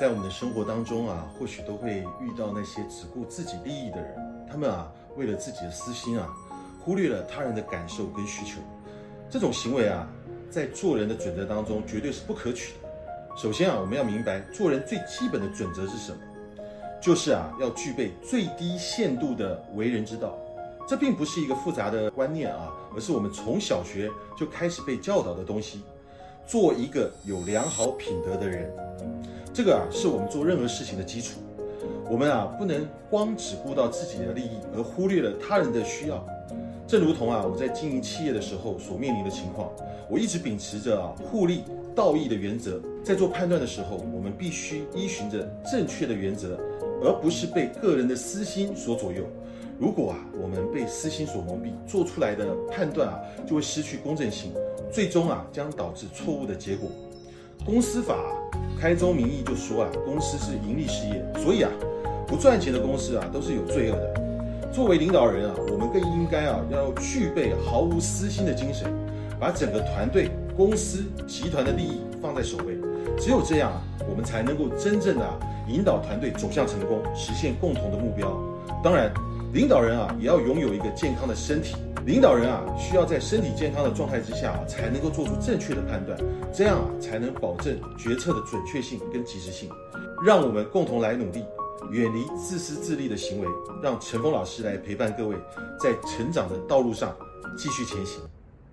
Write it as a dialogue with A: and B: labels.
A: 在我们的生活当中啊，或许都会遇到那些只顾自己利益的人，他们啊，为了自己的私心啊，忽略了他人的感受跟需求。这种行为啊，在做人的准则当中绝对是不可取的。首先啊，我们要明白做人最基本的准则是什么，就是啊，要具备最低限度的为人之道。这并不是一个复杂的观念啊，而是我们从小学就开始被教导的东西。做一个有良好品德的人，这个啊是我们做任何事情的基础。我们啊不能光只顾到自己的利益，而忽略了他人的需要。正如同啊我在经营企业的时候所面临的情况，我一直秉持着啊互利道义的原则，在做判断的时候，我们必须依循着正确的原则，而不是被个人的私心所左右。如果啊我们被私心所蒙蔽，做出来的判断啊就会失去公正性。最终啊，将导致错误的结果。公司法开宗明义就说啊，公司是盈利事业，所以啊，不赚钱的公司啊都是有罪恶的。作为领导人啊，我们更应该啊要具备毫无私心的精神，把整个团队、公司、集团的利益放在首位。只有这样啊，我们才能够真正的引导团队走向成功，实现共同的目标。当然，领导人啊也要拥有一个健康的身体。领导人啊，需要在身体健康的状态之下啊，才能够做出正确的判断，这样啊，才能保证决策的准确性跟及时性。让我们共同来努力，远离自私自利的行为，让陈峰老师来陪伴各位，在成长的道路上继续前行。